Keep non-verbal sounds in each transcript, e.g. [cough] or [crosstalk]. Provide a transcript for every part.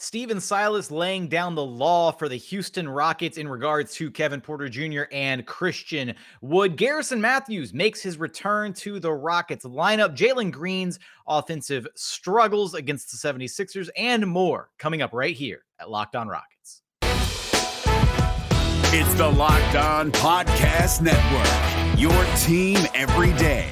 Stephen Silas laying down the law for the Houston Rockets in regards to Kevin Porter Jr. and Christian Wood. Garrison Mathews makes his return to the Rockets lineup. Jalen Green's offensive struggles against the 76ers and more coming up right here at Locked On Rockets. It's the Locked On Podcast Network, your team every day.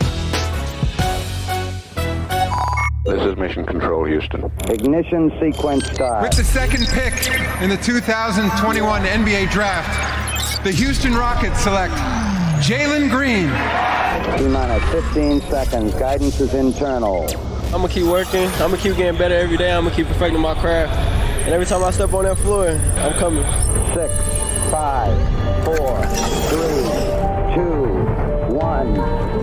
This is Mission Control, Houston. Ignition sequence start. With the second pick in the 2021 NBA Draft, the Houston Rockets select Jalen Green. T minus 15 seconds. Guidance is internal. I'm gonna keep working. I'm gonna keep getting better every day. I'm gonna keep perfecting my craft. And every time I step on that floor, I'm coming. Six, five, four, three, two, one.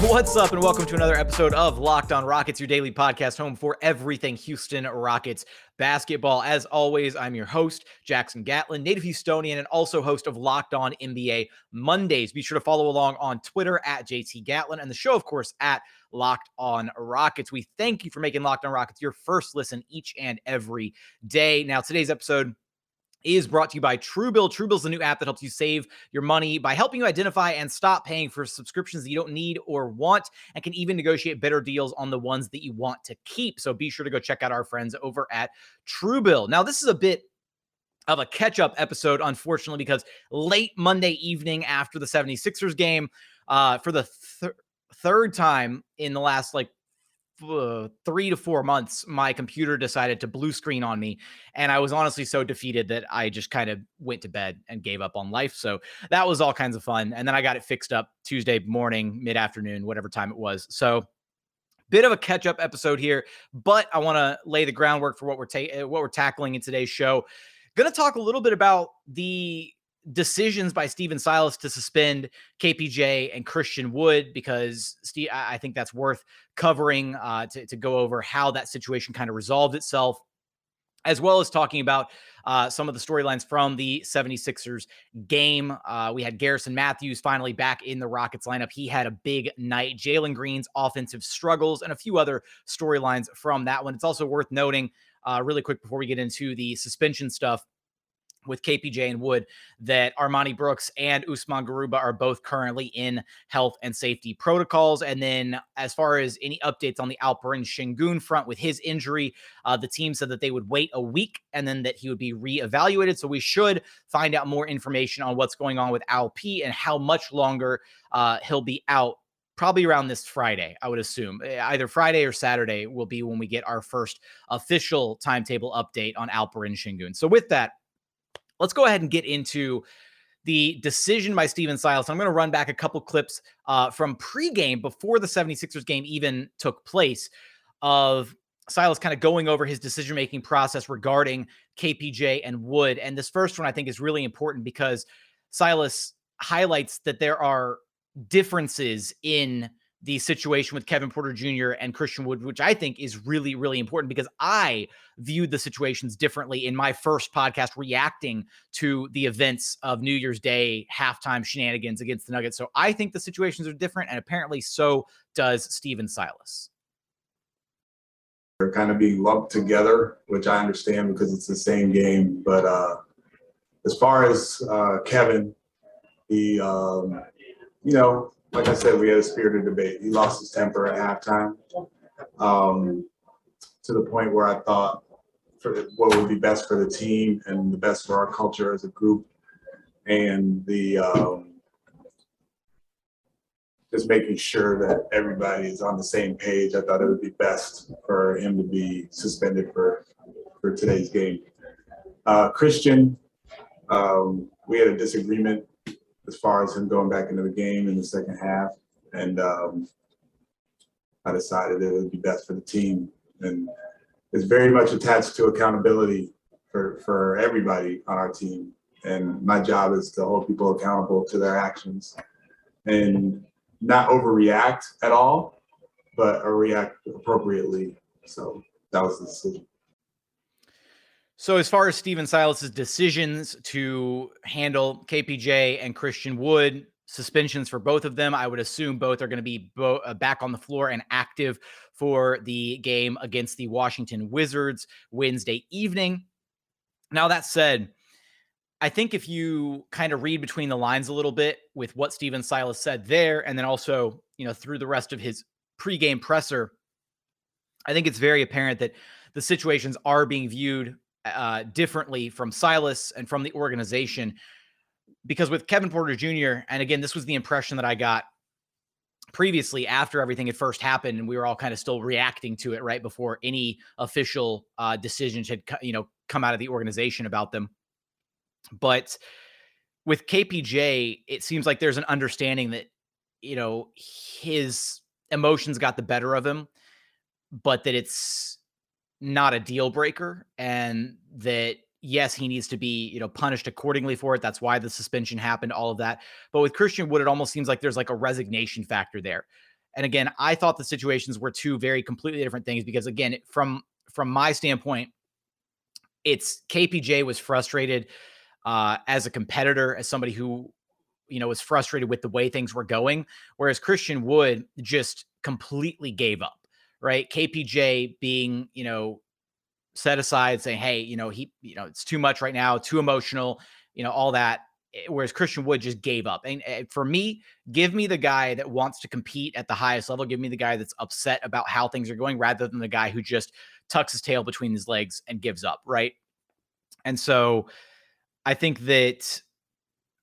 What's up, and welcome to another episode of Locked On Rockets, your daily podcast home for everything Houston Rockets basketball. As always, I'm your host, Jackson Gatlin, native Houstonian, and also host of Locked On NBA Mondays. Be sure to follow along on Twitter at JT Gatlin and the show, of course, at Locked On Rockets. We thank you for making Locked On Rockets your first listen each and every day. Now, today's episode is brought to you by Truebill. Truebill is the new app that helps you save your money by helping you identify and stop paying for subscriptions that you don't need or want, and can even negotiate better deals on the ones that you want to keep. So be sure to go check out our friends over at Truebill. Now, this is a bit of a catch up episode, unfortunately, because late Monday evening after the 76ers game, uh, for the th- third time in the last like uh, three to four months, my computer decided to blue screen on me. And I was honestly so defeated that I just kind of went to bed and gave up on life. So that was all kinds of fun. And then I got it fixed up Tuesday morning, mid afternoon, whatever time it was. So bit of a catch up episode here, but I want to lay the groundwork for what we're ta- what we're tackling in today's show. Going to talk a little bit about the decisions by Stephen Silas to suspend KPJ and Christian Wood because Steve, I think that's worth covering uh, to, to go over how that situation kind of resolved itself, as well as talking about uh, some of the storylines from the 76ers game. Uh, we had Garrison Mathews finally back in the Rockets lineup. He had a big night. Jalen Green's offensive struggles and a few other storylines from that one. It's also worth noting, uh, really quick before we get into the suspension stuff with KPJ and Wood that Armoni Brooks and Usman Garuba are both currently in health and safety protocols. And then, as far as any updates on the Alperen Sengun front with his injury, uh, the team said that they would wait a week and then that he would be reevaluated. So we should find out more information on what's going on with Alp and how much longer uh, he'll be out probably around this Friday, I would assume. Eh, either Friday or Saturday will be when we get our first official timetable update on Alperen Sengun. So, with that, let's go ahead and get into the decision by Stephen Silas. I'm going to run back a couple clips uh, from pregame before the 76ers game even took place of Silas kind of going over his decision making process regarding KPJ and Wood. And this first one I think is really important because Silas highlights that there are differences in the situation with Kevin Porter Jr. and Christian Wood, which I think is really, really important because I viewed the situations differently in my first podcast reacting to the events of New Year's Day halftime shenanigans against the Nuggets. So I think the situations are different, and apparently so does Stephen Silas. They're kind of being lumped together, which I understand because it's the same game. But uh, as far as uh, Kevin, he, um, you know, like I said, we had a spirited debate. He lost his temper at halftime um, to the point where I thought for what would be best for the team and the best for our culture as a group and the um, just making sure that everybody is on the same page. I thought it would be best for him to be suspended for for today's game. Uh, Christian, um, we had a disagreement as far as him going back into the game in the second half. And um, I decided it would be best for the team. And it's very much attached to accountability for, for everybody on our team. And my job is to hold people accountable to their actions and not overreact at all, but react appropriately. So that was the decision. So, as far as Stephen Silas's decisions to handle KPJ and Christian Wood, suspensions for both of them. I would assume both are going to be bo- uh, back on the floor and active for the game against the Washington Wizards Wednesday evening. Now, that said, I think if you kind of read between the lines a little bit with what Stephen Silas said there, and then also, you know, through the rest of his pregame presser, I think it's very apparent that the situations are being viewed uh, differently from Silas and from the organization. Because with Kevin Porter Jr., and again, this was the impression that I got previously after everything had first happened and we were all kind of still reacting to it right before any official uh, decisions had you know come out of the organization about them but with KPJ, it seems like there's an understanding that, you know, his emotions got the better of him, but that it's not a deal breaker and that yes, he needs to be, you know, punished accordingly for it. That's why the suspension happened, all of that. But with Christian Wood, it almost seems like there's like a resignation factor there. And again, I thought the situations were two very completely different things because again, from from my standpoint, it's KPJ was frustrated uh, as a competitor, as somebody who, you know, was frustrated with the way things were going. Whereas Christian Wood just completely gave up, right? KPJ being, you know, set aside saying, hey, you know, he, you know, it's too much right now, too emotional, you know, all that. Eh, whereas Christian Wood just gave up. And, and for me, give me the guy that wants to compete at the highest level. Give me the guy that's upset about how things are going rather than the guy who just tucks his tail between his legs and gives up, right? And so, I think that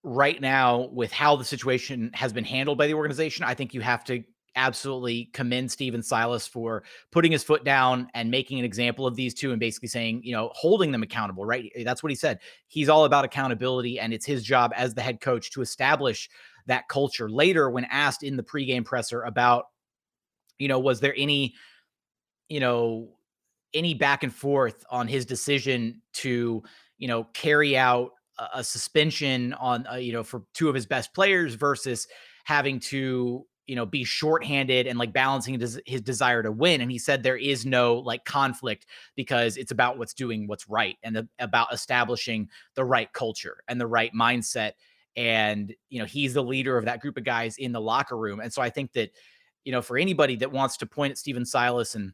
right now, with how the situation has been handled by the organization, I think you have to absolutely commend Stephen Silas for putting his foot down and making an example of these two and basically saying, you know, holding them accountable, right? That's what he said. He's all about accountability and it's his job as the head coach to establish that culture. Later, when asked in the pregame presser about, you know, was there any, you know, any back and forth on his decision to you know, carry out a, a suspension on, uh, you know, for two of his best players versus having to, you know, be shorthanded and like balancing his, his desire to win. And he said there is no like conflict because it's about what's doing what's right and the, about establishing the right culture and the right mindset. And, you know, he's the leader of that group of guys in the locker room. And so I think that, you know, for anybody that wants to point at Stephen Silas and,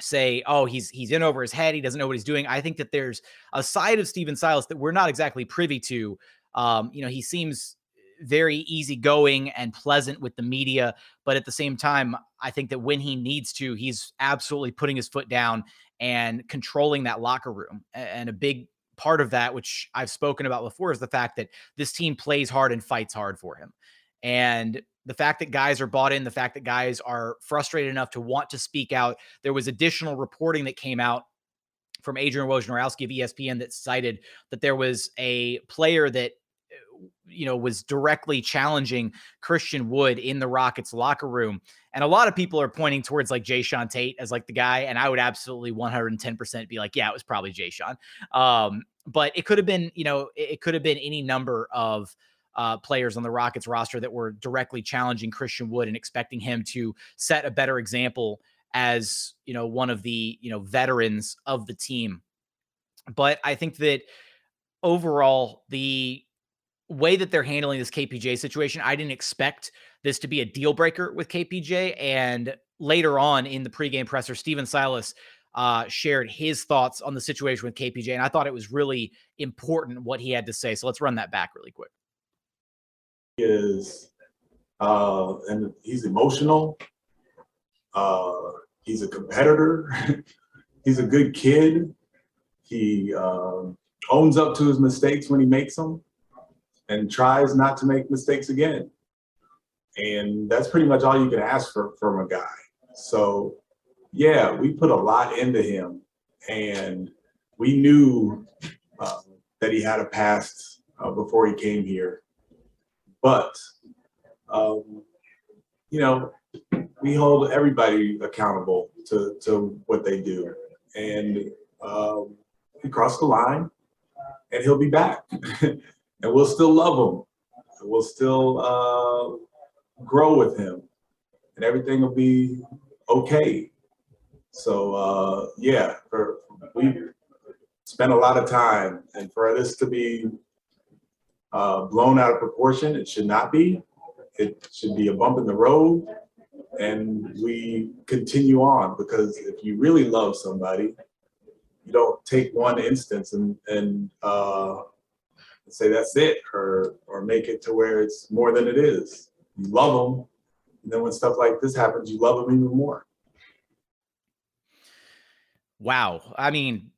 say, oh, he's he's in over his head, he doesn't know what he's doing. I think that there's a side of Stephen Silas that we're not exactly privy to. Um, you know, he seems very easygoing and pleasant with the media, but at the same time, I think that when he needs to, he's absolutely putting his foot down and controlling that locker room. And a big part of that, which I've spoken about before, is the fact that this team plays hard and fights hard for him. And the fact that guys are bought in, the fact that guys are frustrated enough to want to speak out. There was additional reporting that came out from Adrian Wojnarowski of ESPN that cited that there was a player that you know was directly challenging Christian Wood in the Rockets locker room. And a lot of people are pointing towards like Jae'Sean Tate as like the guy. And I would absolutely 110% be like, yeah, it was probably Jae'Sean. Um, but it could have been, you know, it, it could have been any number of uh, players on the Rockets roster that were directly challenging Christian Wood and expecting him to set a better example as you know one of the you know veterans of the team. But I think that overall the way that they're handling this KPJ situation, I didn't expect this to be a deal breaker with KPJ. And later on in the pregame presser, Stephen Silas uh, shared his thoughts on the situation with KPJ. And I thought it was really important what he had to say. So let's run that back really quick is, uh, and he's emotional. Uh, he's a competitor. [laughs] he's a good kid. He uh, owns up to his mistakes when he makes them and tries not to make mistakes again. And that's pretty much all you can ask for from a guy. So, yeah, we put a lot into him, and we knew uh, that he had a past uh, before he came here. But, um, you know, we hold everybody accountable to, to what they do. And um, he crossed the line and he'll be back. [laughs] and we'll still love him. We'll still uh, grow with him. And everything will be okay. So, uh, yeah, for, we spent a lot of time. And for this to be uh, blown out of proportion. It should not be. It should be a bump in the road. And we continue on because if you really love somebody, you don't take one instance and, and uh, say that's it or, or make it to where it's more than it is. You love them. And then when stuff like this happens, you love them even more. Wow. I mean,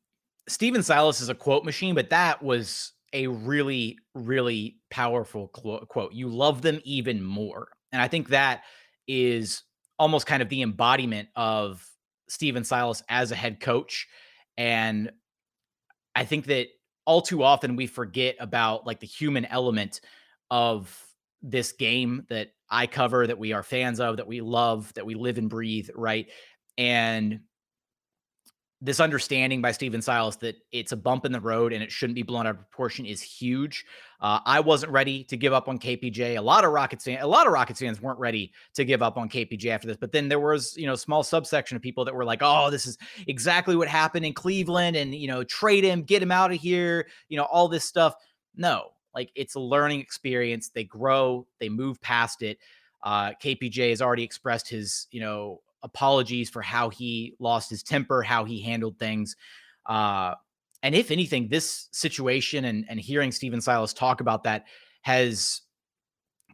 Stephen Silas is a quote machine, but that was a really, really powerful quote. You love them even more. And I think that is almost kind of the embodiment of Stephen Silas as a head coach. And I think that all too often we forget about like the human element of this game that I cover, that we are fans of, that we love, that we live and breathe, right? And this understanding by Stephen Silas that it's a bump in the road and it shouldn't be blown out of proportion is huge. Uh, I wasn't ready to give up on KPJ. A lot of Rockets fans, a lot of Rockets fans weren't ready to give up on KPJ after this. But then there was, you know, small subsection of people that were like, "Oh, this is exactly what happened in Cleveland," and you know, trade him, get him out of here, you know, all this stuff. No, like it's a learning experience. They grow, they move past it. Uh, KPJ has already expressed his, you know, apologies for how he lost his temper, how he handled things. Uh, and if anything, this situation and, and hearing Stephen Silas talk about that has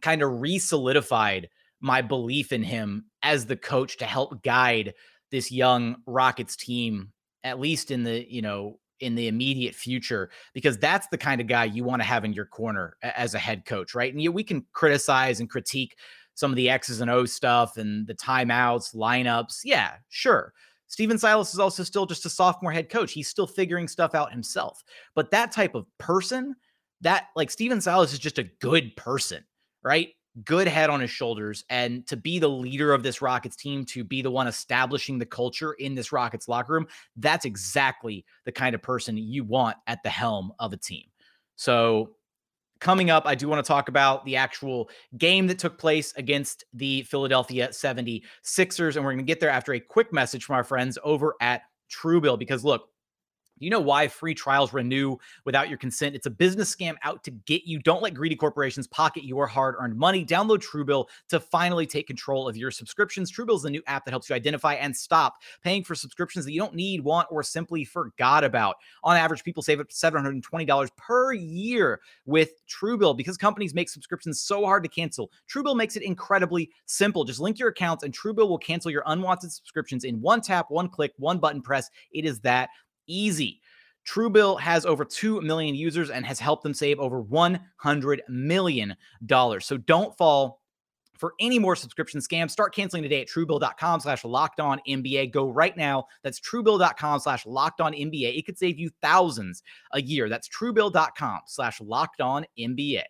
kind of re solidified my belief in him as the coach to help guide this young Rockets team, at least in the, you know, in the immediate future, because that's the kind of guy you want to have in your corner as a head coach, right? And you, we can criticize and critique some of the X's and O's stuff and the timeouts, lineups. Yeah, sure. Stephen Silas is also still just a sophomore head coach. He's still figuring stuff out himself. But that type of person, that like Stephen Silas is just a good person, right? Good head on his shoulders. And to be the leader of this Rockets team, to be the one establishing the culture in this Rockets locker room, that's exactly the kind of person you want at the helm of a team. So Coming up, I do want to talk about the actual game that took place against the Philadelphia 76ers. And we're going to get there after a quick message from our friends over at Truebill. Because look, you know why free trials renew without your consent? It's a business scam out to get you. Don't let greedy corporations pocket your hard earned money. Download Truebill to finally take control of your subscriptions. Truebill is the new app that helps you identify and stop paying for subscriptions that you don't need, want, or simply forgot about. On average, people save up to $720 per year with Truebill because companies make subscriptions so hard to cancel. Truebill makes it incredibly simple. Just link your accounts and Truebill will cancel your unwanted subscriptions in one tap, one click, one button press. It is that easy. Truebill has over 2 million users and has helped them save over $100 million. So don't fall for any more subscription scams. Start canceling today at truebill.com slash locked on NBA. Go right now. That's truebill.com slash locked on NBA. It could save you thousands a year. That's truebill.com slash locked on NBA.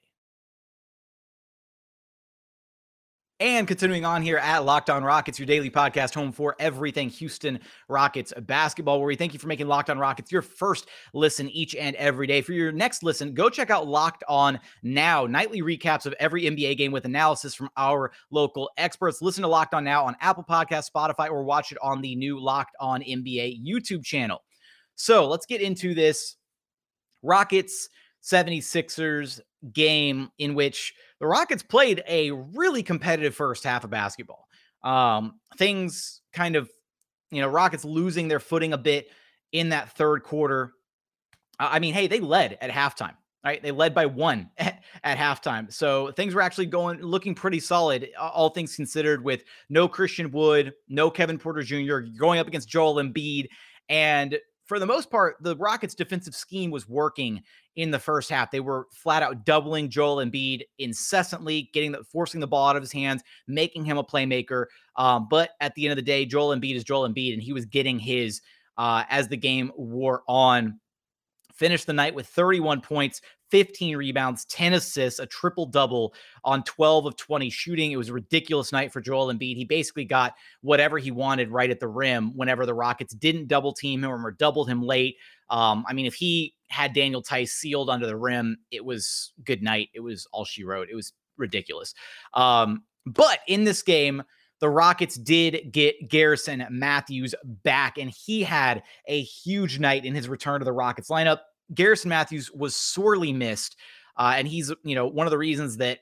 And continuing on here at Locked On Rockets, your daily podcast home for everything Houston Rockets basketball, where we thank you for making Locked On Rockets your first listen each and every day. For your next listen, go check out Locked On Now, nightly recaps of every NBA game with analysis from our local experts. Listen to Locked On Now on Apple Podcast, Spotify, or watch it on the new Locked On NBA YouTube channel. So let's get into this Rockets 76ers game in which the Rockets played a really competitive first half of basketball. Um, things kind of, you know, Rockets losing their footing a bit in that third quarter. I mean, hey, they led at halftime, right? They led by one [laughs] at, at halftime. So things were actually going, looking pretty solid, all things considered, with no Christian Wood, no Kevin Porter Jr., going up against Joel Embiid. And for the most part, the Rockets' defensive scheme was working in the first half. They were flat out doubling Joel Embiid incessantly, getting the forcing the ball out of his hands, making him a playmaker. Um, but at the end of the day, Joel Embiid is Joel Embiid, and he was getting his uh, as the game wore on. Finished the night with 31 points, 15 rebounds, 10 assists, a triple double on 12 of 20 shooting. It was a ridiculous night for Joel Embiid. He basically got whatever he wanted right at the rim whenever the Rockets didn't double team him or doubled him late. Um, I mean, if he had Daniel Theis sealed under the rim, it was good night. It was all she wrote. It was ridiculous. Um, but in this game, the Rockets did get Garrison Mathews back, and he had a huge night in his return to the Rockets lineup. Garrison Mathews was sorely missed Uh, and he's, you know, one of the reasons that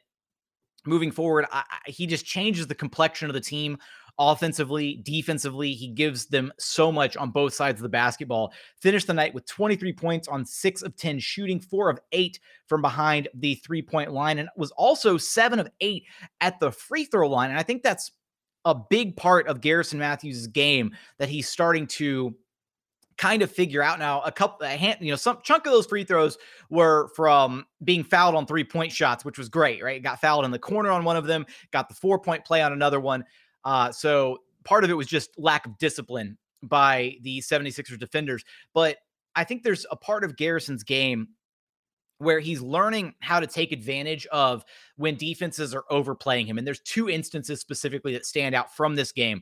moving forward, I, he just changes the complexion of the team offensively, defensively. He gives them so much on both sides of the basketball. Finished the night with 23 points on six of 10 shooting, four of eight from behind the three point line, and was also seven of eight at the free throw line. And I think that's a big part of Garrison Mathews' game that he's starting to kind of figure out now a couple a hand you know some chunk of those free throws were from being fouled on three point shots which was great right? Got fouled in the corner on one of them got the four point play on another one uh, so part of it was just lack of discipline by the 76ers defenders but i think there's a part of garrison's game where he's learning how to take advantage of when defenses are overplaying him and there's two instances specifically that stand out from this game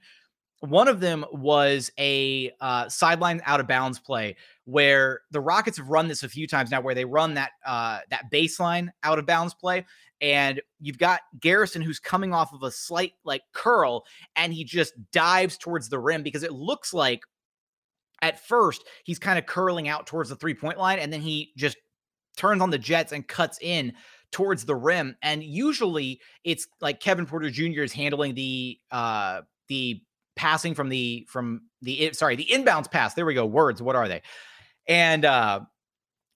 one of them was a uh, sideline out of bounds play where the Rockets have run this a few times now, where they run that uh, that baseline out of bounds play, and you've got Garrison who's coming off of a slight like curl, and he just dives towards the rim because it looks like at first he's kind of curling out towards the three point line, and then he just turns on the Jets and cuts in towards the rim. And usually it's like Kevin Porter Jr. is handling the uh the passing from the from the sorry the inbounds pass. There we go. Words. What are they? And uh,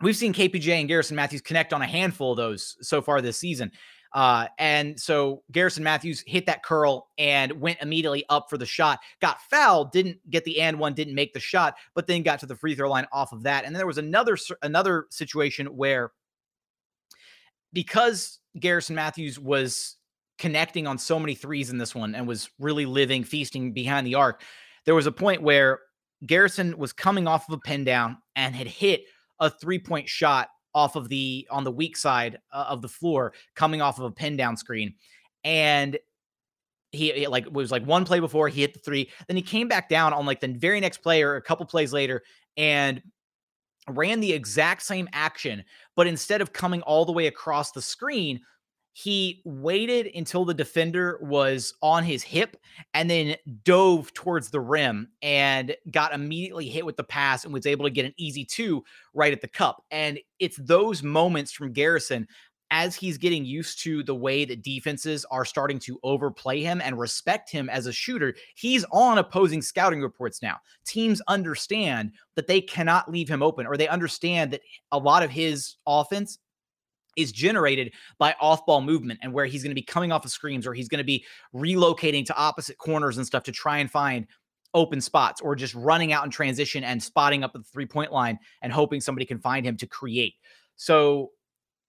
we've seen KPJ and Garrison Mathews connect on a handful of those so far this season. Uh, and so Garrison Mathews hit that curl and went immediately up for the shot. Got fouled, didn't get the and one, didn't make the shot, but then got to the free throw line off of that. And then there was another another situation where because Garrison Mathews was connecting on so many threes in this one and was really living, feasting behind the arc. There was a point where Garrison was coming off of a pin down and had hit a three point shot off of the on the weak side uh, of the floor, coming off of a pin down screen, and he, he like was like one play before he hit the three, then he came back down on like the very next play or a couple plays later and ran the exact same action, but instead of coming all the way across the screen, he waited until the defender was on his hip and then dove towards the rim and got immediately hit with the pass and was able to get an easy two right at the cup. And it's those moments from Garrison as he's getting used to the way that defenses are starting to overplay him and respect him as a shooter, he's on opposing scouting reports now. Teams understand that they cannot leave him open, or they understand that a lot of his offense is generated by off-ball movement and where he's going to be coming off of screens or he's going to be relocating to opposite corners and stuff to try and find open spots or just running out in transition and spotting up at the three-point line and hoping somebody can find him to create. So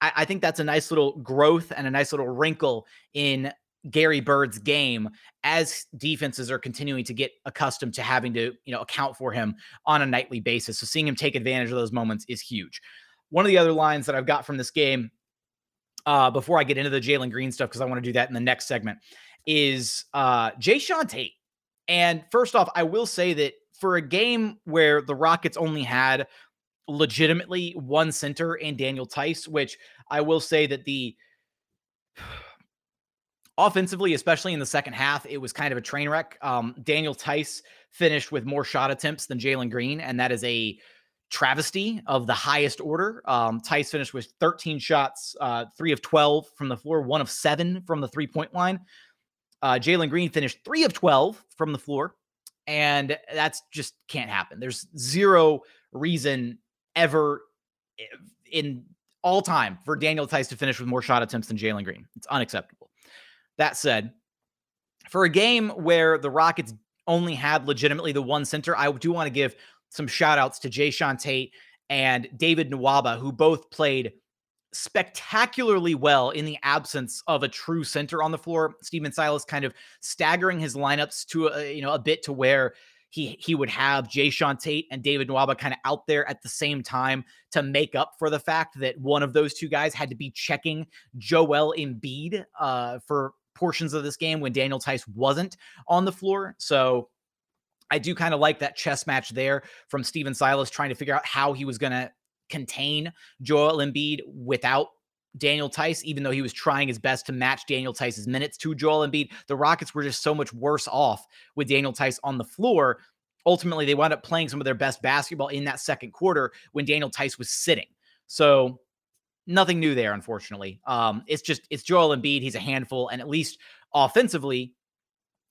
I, I think that's a nice little growth and a nice little wrinkle in Gary Bird's game as defenses are continuing to get accustomed to having to, you know, account for him on a nightly basis. So seeing him take advantage of those moments is huge. One of the other lines that I've got from this game, uh, before I get into the Jalen Green stuff, because I want to do that in the next segment, is uh, Jae'Sean Tate. And first off, I will say that for a game where the Rockets only had legitimately one center in Daniel Theis, which I will say that the [sighs] offensively, especially in the second half, it was kind of a train wreck. Um, Daniel Theis finished with more shot attempts than Jalen Green, and that is a travesty of the highest order. Um, Theis finished with 13 shots, uh, three of 12 from the floor, one of seven from the three point line. Uh, Jalen Green finished three of 12 from the floor, and that's just can't happen. There's zero reason ever in all time for Daniel Theis to finish with more shot attempts than Jalen Green. It's unacceptable. That said, for a game where the Rockets only had legitimately the one center, I do want to give some shout outs to Jae'Sean Tate and David Nwaba, who both played spectacularly well in the absence of a true center on the floor. Stephen Silas kind of staggering his lineups to a, you know a bit to where he he would have Jae'Sean Tate and David Nwaba kind of out there at the same time to make up for the fact that one of those two guys had to be checking Joel Embiid uh, for portions of this game when Daniel Theis wasn't on the floor. So I do kind of like that chess match there from Stephen Silas trying to figure out how he was going to contain Joel Embiid without Daniel Theis, even though he was trying his best to match Daniel Theis's minutes to Joel Embiid. The Rockets were just so much worse off with Daniel Theis on the floor. Ultimately, they wound up playing some of their best basketball in that second quarter when Daniel Theis was sitting. So nothing new there, unfortunately. Um, it's just it's Joel Embiid. He's a handful, and at least offensively,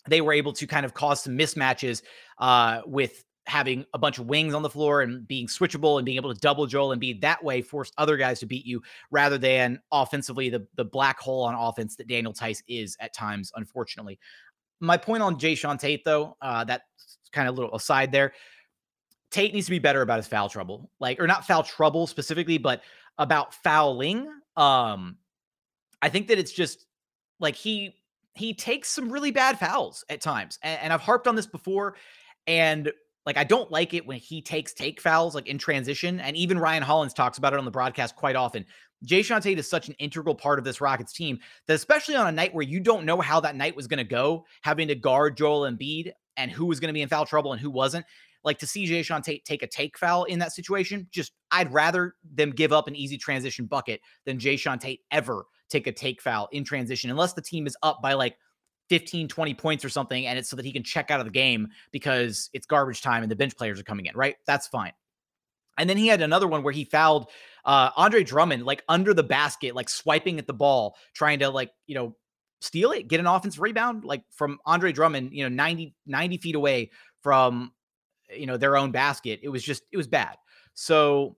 they were able to kind of cause some mismatches uh, with having a bunch of wings on the floor and being switchable and being able to double Joel and be that way force other guys to beat you rather than offensively the the black hole on offense that Daniel Theis is at times, unfortunately. My point on Jae'Sean Tate, though, uh, that's kind of little aside there. Tate needs to be better about his foul trouble, like or not foul trouble specifically, but about fouling. Um, I think that it's just like he he takes some really bad fouls at times, and, and I've harped on this before, and like I don't like it when he takes take fouls like in transition, and even Ryan Hollins talks about it on the broadcast quite often. Jae'Sean Tate is such an integral part of this Rockets team that especially on a night where you don't know how that night was going to go, having to guard Joel Embiid and who was going to be in foul trouble and who wasn't, like to see Jae'Sean Tate take a take foul in that situation, just I'd rather them give up an easy transition bucket than Jae'Sean Tate ever take a take foul in transition, unless the team is up by like 15, 20 points or something, and it's so that he can check out of the game because it's garbage time and the bench players are coming in, right? That's fine. And then he had another one where he fouled uh, Andre Drummond like under the basket, like swiping at the ball, trying to like, you know, steal it, get an offense rebound, like from Andre Drummond, you know, 90, 90 feet away from you know, their own basket. It was just, it was bad. So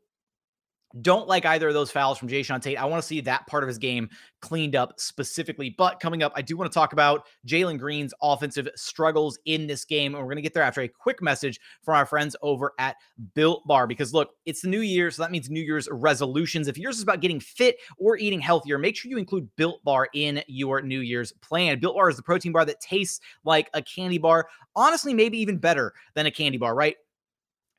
don't like either of those fouls from Jae'Sean Tate. I want to see that part of his game cleaned up specifically. But coming up, I do want to talk about Jalen Green's offensive struggles in this game. And we're going to get there after a quick message from our friends over at Built Bar. Because look, it's the new year. So that means New Year's resolutions. If yours is about getting fit or eating healthier, make sure you include Built Bar in your New Year's plan. Built Bar is the protein bar that tastes like a candy bar. Honestly, maybe even better than a candy bar, right?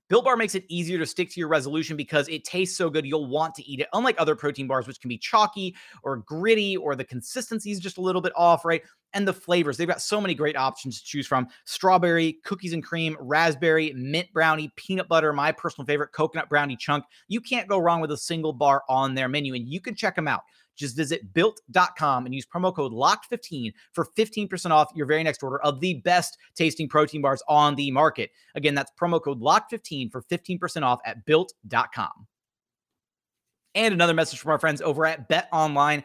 Built Bar makes it easier to stick to your resolution because it tastes so good, you'll want to eat it. Unlike other protein bars, which can be chalky or gritty, or the consistency is just a little bit off, right? And the flavors, they've got so many great options to choose from strawberry, cookies and cream, raspberry, mint brownie, peanut butter, my personal favorite, coconut brownie chunk. You can't go wrong with a single bar on their menu, and you can check them out. Just visit built.com and use promo code LOCKED15 for 15% off your very next order of the best tasting protein bars on the market. Again, that's promo code LOCKED15 for 15% off at built.com. And another message from our friends over at betonline.ag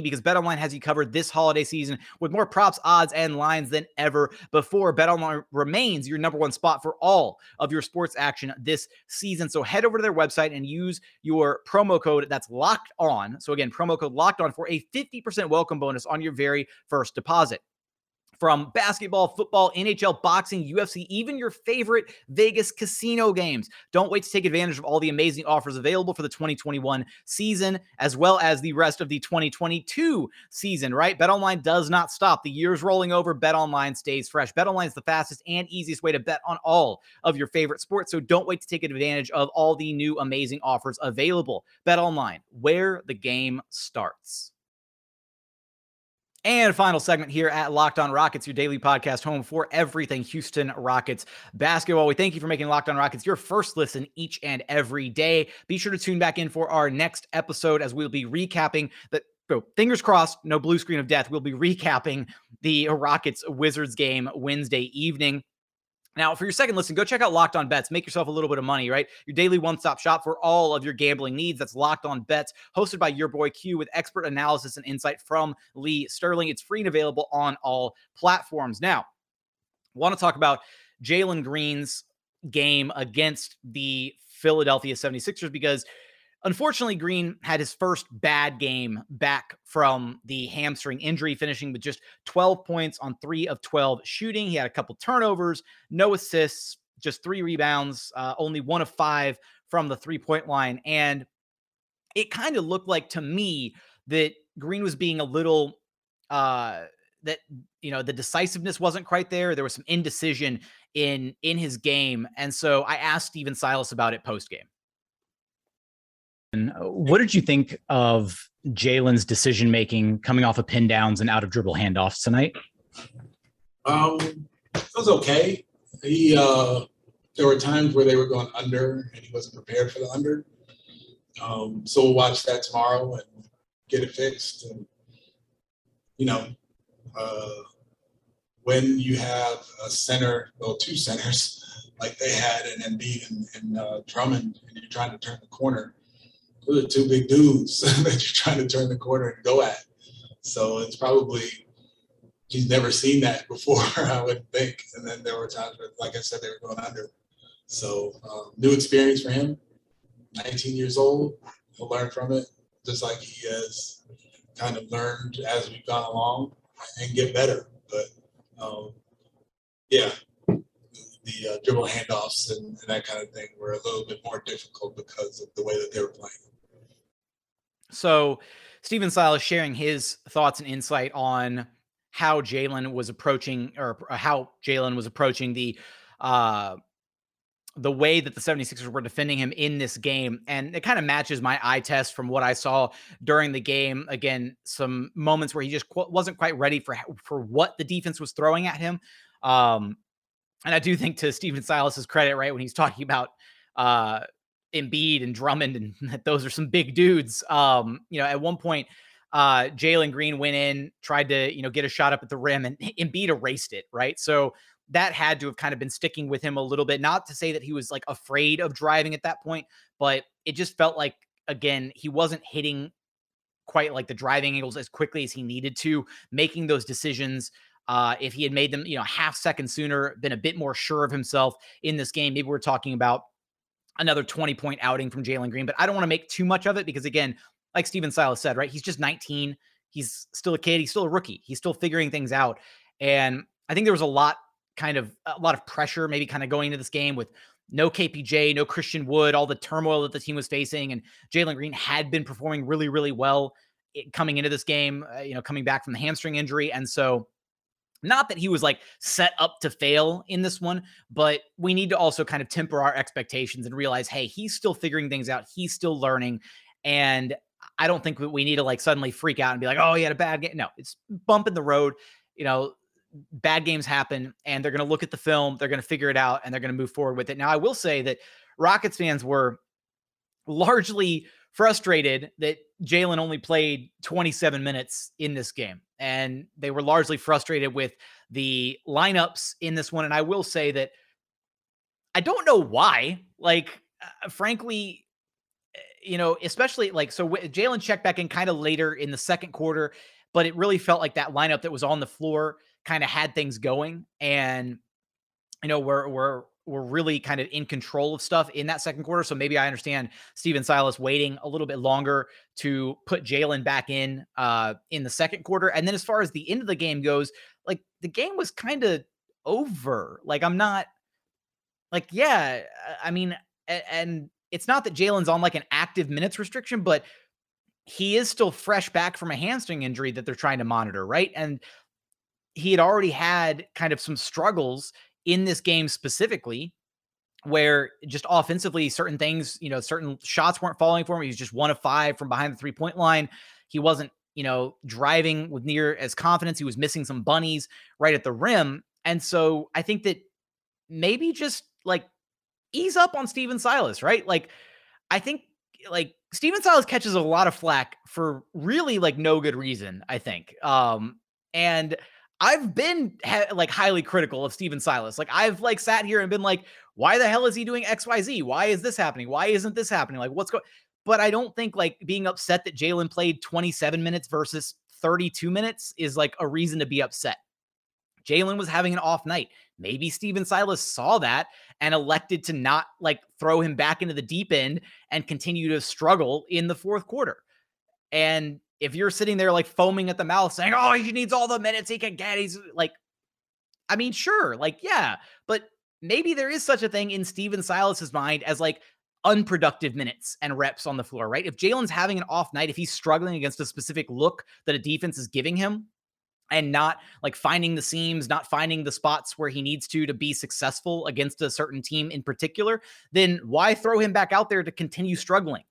because betonline has you covered this holiday season with more props, odds, and lines than ever before. Betonline remains your number one spot for all of your sports action this season. So head over to their website and use your promo code that's locked on. So again, promo code locked on for a 50% welcome bonus on your very first deposit from basketball, football, NHL, boxing, UFC, even your favorite Vegas casino games. Don't wait to take advantage of all the amazing offers available for the 2021 season, as well as the rest of the 2022 season, right? BetOnline does not stop. The year's rolling over. BetOnline stays fresh. BetOnline is the fastest and easiest way to bet on all of your favorite sports. So don't wait to take advantage of all the new amazing offers available. BetOnline, where the game starts. And final segment here at Locked On Rockets, your daily podcast home for everything Houston Rockets basketball. We thank you for making Locked On Rockets your first listen each and every day. Be sure to tune back in for our next episode as we'll be recapping the so fingers crossed, no blue screen of death. We'll be recapping the Rockets Wizards game Wednesday evening. Now, for your second listen, go check out Locked On Bets. Make yourself a little bit of money, right? Your daily one stop shop for all of your gambling needs. That's Locked On Bets, hosted by your boy Q with expert analysis and insight from Lee Sterling. It's free and available on all platforms. Now, want to talk about Jalen Green's game against the Philadelphia 76ers because Unfortunately, Green had his first bad game back from the hamstring injury, finishing with just 12 points on three of 12 shooting. He had a couple turnovers, no assists, just three rebounds, uh, only one of five from the three point line. And it kind of looked like to me that Green was being a little, uh, that you know the decisiveness wasn't quite there. There was some indecision in in his game, and so I asked Stephen Silas about it post game. What did you think of Jalen's decision making coming off of pin downs and out of dribble handoffs tonight? Um, it was okay. He uh, there were times where they were going under and he wasn't prepared for the under. Um, so we'll watch that tomorrow and get it fixed. And you know, uh, when you have a center, well, two centers like they had in Embiid and, and uh, Drummond, and you're trying to turn the corner, those are two big dudes [laughs] that you're trying to turn the corner and go at. So it's probably he's never seen that before, [laughs] I would think. And then there were times where, like I said, they were going under. So um, new experience for him. 19 years old, he'll learn from it, just like he has kind of learned as we've gone along and get better. But um, yeah, the uh, dribble handoffs and, and that kind of thing were a little bit more difficult because of the way that they were playing. So, Stephen Silas sharing his thoughts and insight on how Jalen was approaching, or how Jalen was approaching the uh, the way that the 76ers were defending him in this game. And it kind of matches my eye test from what I saw during the game. Again, some moments where he just qu- wasn't quite ready for for what the defense was throwing at him. Um, and I do think to Stephen Silas's credit, right, when he's talking about uh Embiid and Drummond and [laughs] those are some big dudes. Um, you know, at one point, uh, Jalen Green went in, tried to, you know, get a shot up at the rim and [laughs] Embiid erased it, right? So that had to have kind of been sticking with him a little bit. Not to say that he was like afraid of driving at that point, but it just felt like again, he wasn't hitting quite like the driving angles as quickly as he needed to, making those decisions. Uh, if he had made them, you know, half second sooner, been a bit more sure of himself in this game, maybe we're talking about another 20 point outing from Jalen Green. But I don't want to make too much of it because, again, like Stephen Silas said, right? He's just 19. He's still a kid. He's still a rookie. He's still figuring things out. And I think there was a lot kind of a lot of pressure, maybe kind of going into this game with no KPJ, no Christian Wood, all the turmoil that the team was facing, and Jalen Green had been performing really, really well eh, coming into this game. Uh, you know, coming back from the hamstring injury, and so not that he was like set up to fail in this one, but we need to also kind of temper our expectations and realize, hey, he's still figuring things out. He's still learning, and I don't think we need to like suddenly freak out and be like, oh, he had a bad game. No, it's bump in the road. You know, bad games happen and they're going to look at the film, they're going to figure it out, and they're going to move forward with it. Now, I will say that Rockets fans were largely frustrated that Jalen only played 27 minutes in this game. And they were largely frustrated with the lineups in this one. And I will say that I don't know why. Like, uh, frankly, eh, you know, especially like, so Jalen checked back in kind of later in the second quarter, but it really felt like that lineup that was on the floor kind of had things going and you know we're we're we're really kind of in control of stuff in that second quarter. So maybe I understand Stephen Silas waiting a little bit longer to put Jalen back in uh in the second quarter. And then as far as the end of the game goes, like the game was kind of over. Like I'm not like, yeah, I mean, and it's not that Jalen's on like an active minutes restriction, but he is still fresh back from a hamstring injury that they're trying to monitor, right? And he had already had kind of some struggles in this game specifically where just offensively certain things you know certain shots weren't falling for him he was just one of five from behind the three point line he wasn't you know driving with near as confidence he was missing some bunnies right at the rim and so i think that maybe just like ease up on Stephen Silas right? Like i think like Stephen Silas catches a lot of flack for really like no good reason i think um and I've been ha- like highly critical of Stephen Silas. Like I've like sat here and been like, why the hell is he doing XYZ? Why is this happening? Why isn't this happening? Like what's going but I don't think like being upset that Jalen played 27 minutes versus 32 minutes is like a reason to be upset. Jalen was having an off night. Maybe Stephen Silas saw that and elected to not like throw him back into the deep end and continue to struggle in the fourth quarter. And if you're sitting there like foaming at the mouth saying, oh, he needs all the minutes he can get, he's like, I mean, sure, like, yeah, but maybe there is such a thing in Stephen Silas's mind as like unproductive minutes and reps on the floor, right? If Jalen's having an off night, if he's struggling against a specific look that a defense is giving him, and not like finding the seams, not finding the spots where he needs to to be successful against a certain team in particular, then why throw him back out there to continue struggling?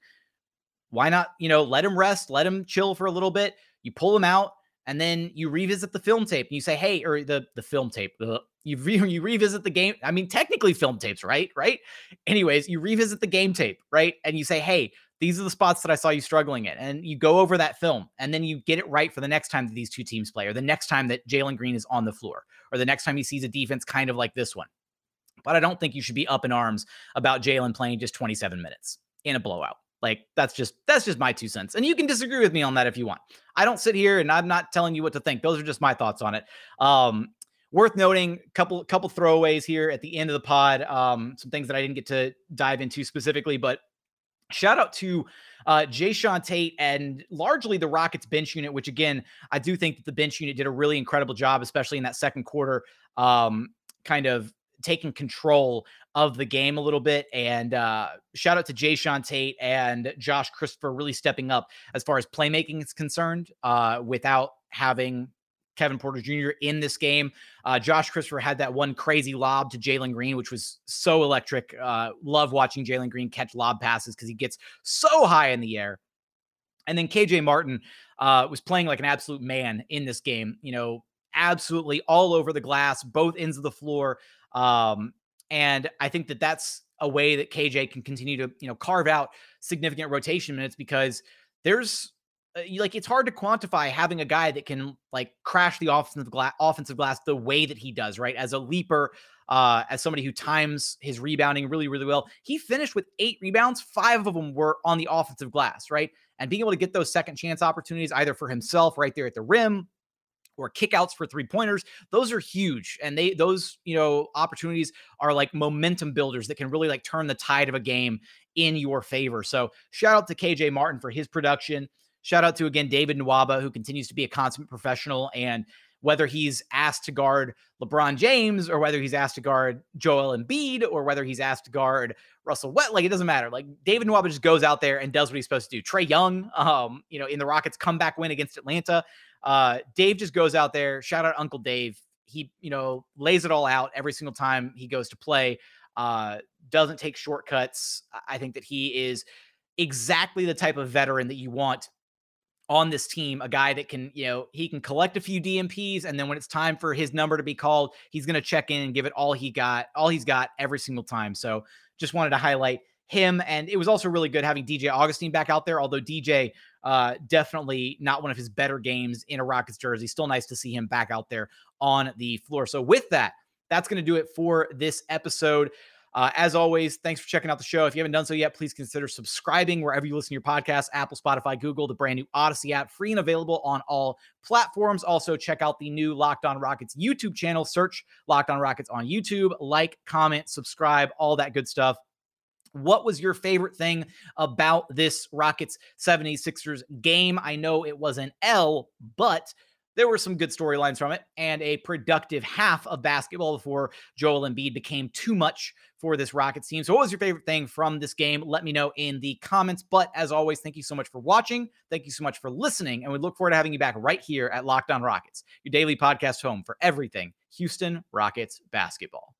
Why not, you know, let him rest, let him chill for a little bit. You pull him out, and then you revisit the film tape and you say, hey, or the the film tape. you re- [laughs] you revisit the game. I mean, technically film tapes, right? Right. Anyways, you revisit the game tape, right? And you say, hey, these are the spots that I saw you struggling in, and you go over that film, and then you get it right for the next time that these two teams play, or the next time that Jalen Green is on the floor, or the next time he sees a defense kind of like this one. But I don't think you should be up in arms about Jalen playing just 27 minutes in a blowout. Like that's just that's just my two cents. And you can disagree with me on that if you want. I don't sit here and I'm not telling you what to think. Those are just my thoughts on it. Um, worth noting, a couple couple throwaways here at the end of the pod. Um, some things that I didn't get to dive into specifically, but shout out to uh, Jae'Sean Tate and largely the Rockets bench unit, which again, I do think that the bench unit did a really incredible job, especially in that second quarter, um, kind of taking control of the game a little bit. And uh, shout out to Jae'Sean Tate and Josh Christopher really stepping up as far as playmaking is concerned uh, without having Kevin Porter Jr. in this game. Uh, Josh Christopher had that one crazy lob to Jalen Green, which was so electric. Uh, love watching Jalen Green catch lob passes because he gets so high in the air. And then KJ Martin uh, was playing like an absolute man in this game. You know, absolutely all over the glass, both ends of the floor. Um, and I think that that's a way that KJ can continue to, you know, carve out significant rotation minutes because there's uh, like it's hard to quantify having a guy that can like crash the offensive glass offensive glass the way that he does, right? As a leaper, uh, as somebody who times his rebounding really, really well. He finished with eight rebounds, five of them were on the offensive glass, right? And being able to get those second chance opportunities either for himself right there at the rim or kickouts for three pointers those are huge and they those you know opportunities are like momentum builders that can really like turn the tide of a game in your favor so shout out to kj martin for his production Shout out to again David Nwaba, who continues to be a consummate professional. And whether he's asked to guard LeBron James or whether he's asked to guard Joel Embiid or whether he's asked to guard Russell Wet, like it doesn't matter. Like David Nwaba just goes out there and does what he's supposed to do. Trae Young, um, you know, in the Rockets comeback win against Atlanta, uh, Dave just goes out there. Shout out Uncle Dave. He, you know, lays it all out every single time he goes to play. Uh, doesn't take shortcuts. I think that he is exactly the type of veteran that you want on this team, a guy that can, you know, he can collect a few DNPs and then when it's time for his number to be called, he's going to check in and give it all he got, all he's got every single time. So just wanted to highlight him, and it was also really good having DJ Augustin back out there. Although DJ, uh, definitely not one of his better games in a Rockets jersey. Still nice to see him back out there on the floor. So with that, that's going to do it for this episode. Uh, as always, thanks for checking out the show. If you haven't done so yet, please consider subscribing wherever you listen to your podcast Apple, Spotify, Google, the brand new Odyssey app, free and available on all platforms. Also, check out the new Locked On Rockets YouTube channel. Search Locked On Rockets on YouTube. Like, comment, subscribe, all that good stuff. What was your favorite thing about this Rockets 76ers game? I know it was an L, but there were some good storylines from it and a productive half of basketball before Joel Embiid became too much for this Rockets team. So, what was your favorite thing from this game? Let me know in the comments. But as always, thank you so much for watching. Thank you so much for listening. And we look forward to having you back right here at Locked On Rockets, your daily podcast home for everything Houston Rockets basketball.